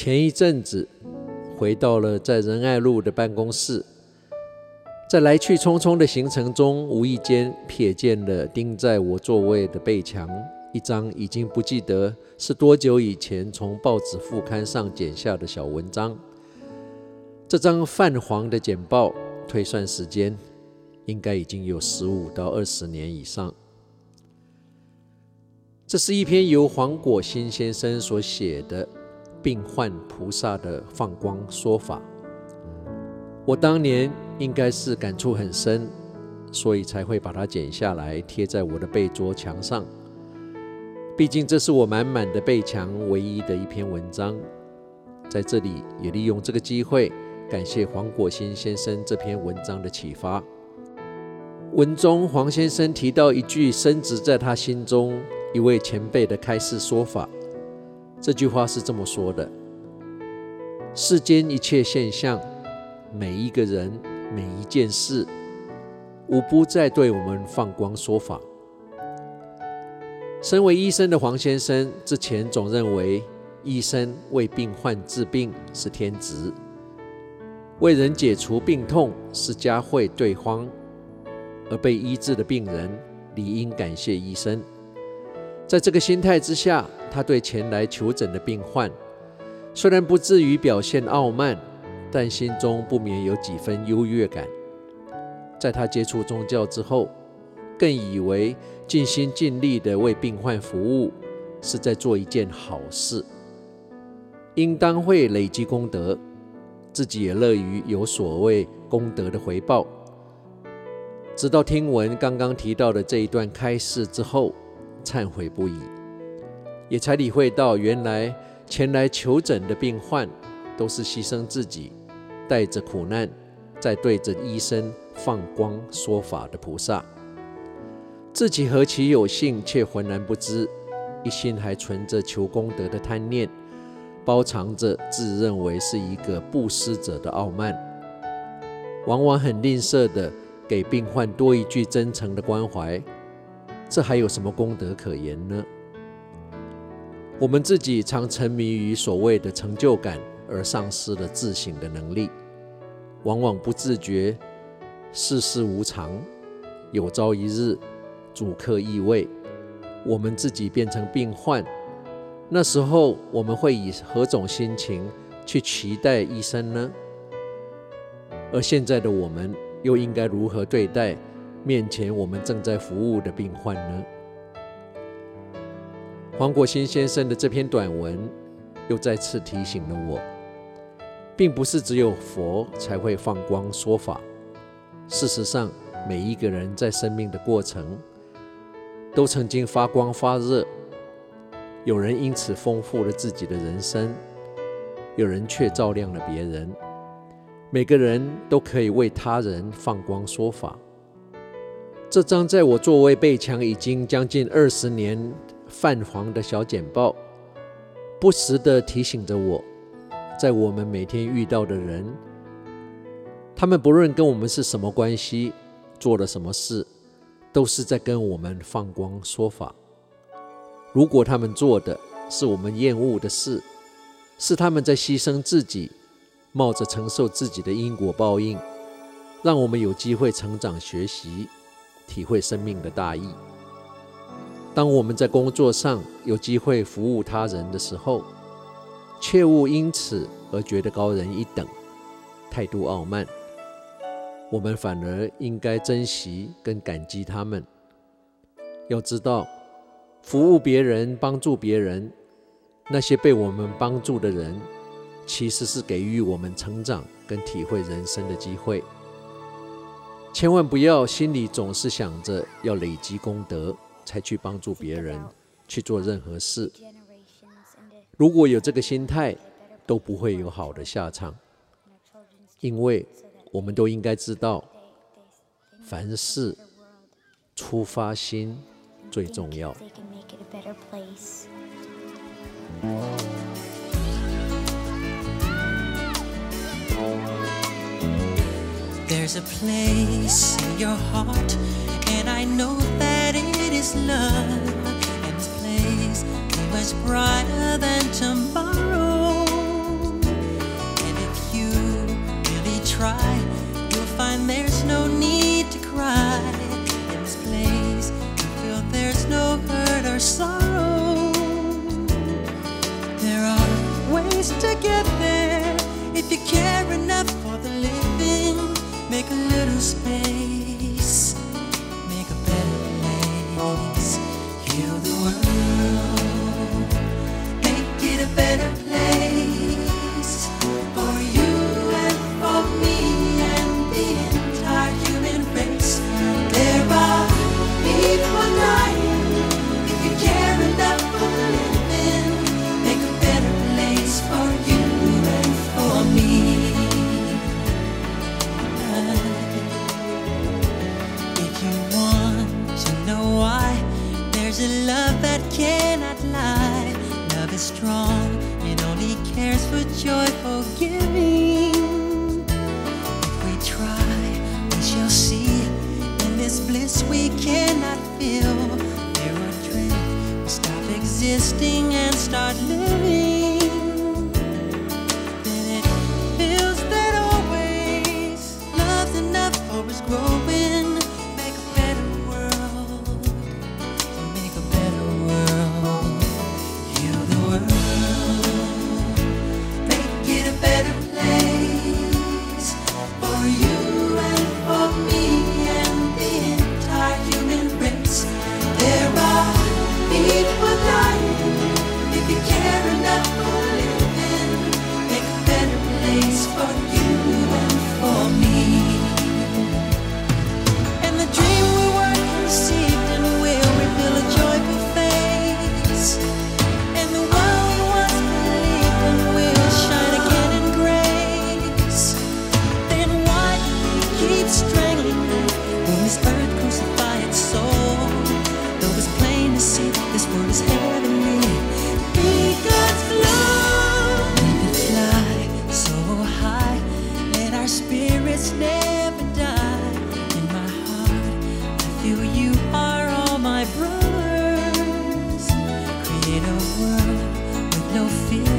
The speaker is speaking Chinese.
前一阵子回到了在仁爱路的办公室，在来去匆匆的行程中，无意间瞥见了钉在我座位的背墙一张已经不记得是多久以前从报纸副刊上剪下的小文章。这张泛黄的简报，推算时间应该已经有十五到二十年以上。这是一篇由黄果新先生所写的《病患菩萨的放光说法》。我当年应该是感触很深，所以才会把它剪下来贴在我的背桌墙上。毕竟这是我满满的背墙唯一的一篇文章。在这里也利用这个机会，感谢黄果新先生这篇文章的启发。文中黄先生提到一句深植在他心中。一位前辈的开示说法，这句话是这么说的：世间一切现象，每一个人，每一件事，无不在对我们放光说法。身为医生的黄先生之前总认为，医生为病患治病是天职，为人解除病痛是嘉惠对方，而被医治的病人理应感谢医生。在这个心态之下，他对前来求诊的病患，虽然不至于表现傲慢，但心中不免有几分优越感。在他接触宗教之后，更以为尽心尽力地为病患服务，是在做一件好事，应当会累积功德，自己也乐于有所谓功德的回报。直到听闻刚刚提到的这一段开示之后，忏悔不已，也才理会到，原来前来求诊的病患都是牺牲自己，带着苦难，在对着医生放光说法的菩萨。自己何其有幸，却浑然不知，一心还存着求功德的贪念，包藏着自认为是一个布施者的傲慢，往往很吝啬地给病患多一句真诚的关怀。这还有什么功德可言呢？我们自己常沉迷于所谓的成就感，而丧失了自省的能力，往往不自觉。世事无常，有朝一日主客易位，我们自己变成病患，那时候我们会以何种心情去期待医生呢？而现在的我们又应该如何对待？面前我们正在服务的病患呢？黄果新先生的这篇短文又再次提醒了我，并不是只有佛才会放光说法。事实上，每一个人在生命的过程都曾经发光发热，有人因此丰富了自己的人生，有人却照亮了别人。每个人都可以为他人放光说法。这张在我座位背墙已经将近二十年泛黄的小简报，不时地提醒着我，在我们每天遇到的人，他们不论跟我们是什么关系，做了什么事，都是在跟我们放光说法。如果他们做的是我们厌恶的事，是他们在牺牲自己，冒着承受自己的因果报应，让我们有机会成长学习。体会生命的大义。当我们在工作上有机会服务他人的时候，切勿因此而觉得高人一等，态度傲慢。我们反而应该珍惜跟感激他们。要知道，服务别人、帮助别人，那些被我们帮助的人，其实是给予我们成长跟体会人生的机会。千万不要心里总是想着要累积功德才去帮助别人，去做任何事。如果有这个心态，都不会有好的下场。因为我们都应该知道，凡事出发心最重要。There's a place in your heart, and I know that his love and this place be much brighter than tomorrow. And if you really try, you'll find there's no need to cry. In this place, you feel there's no hurt or sorrow. There are ways to get there. giving. If we try, we shall see in this bliss we cannot feel. Stop existing and start living. no fear.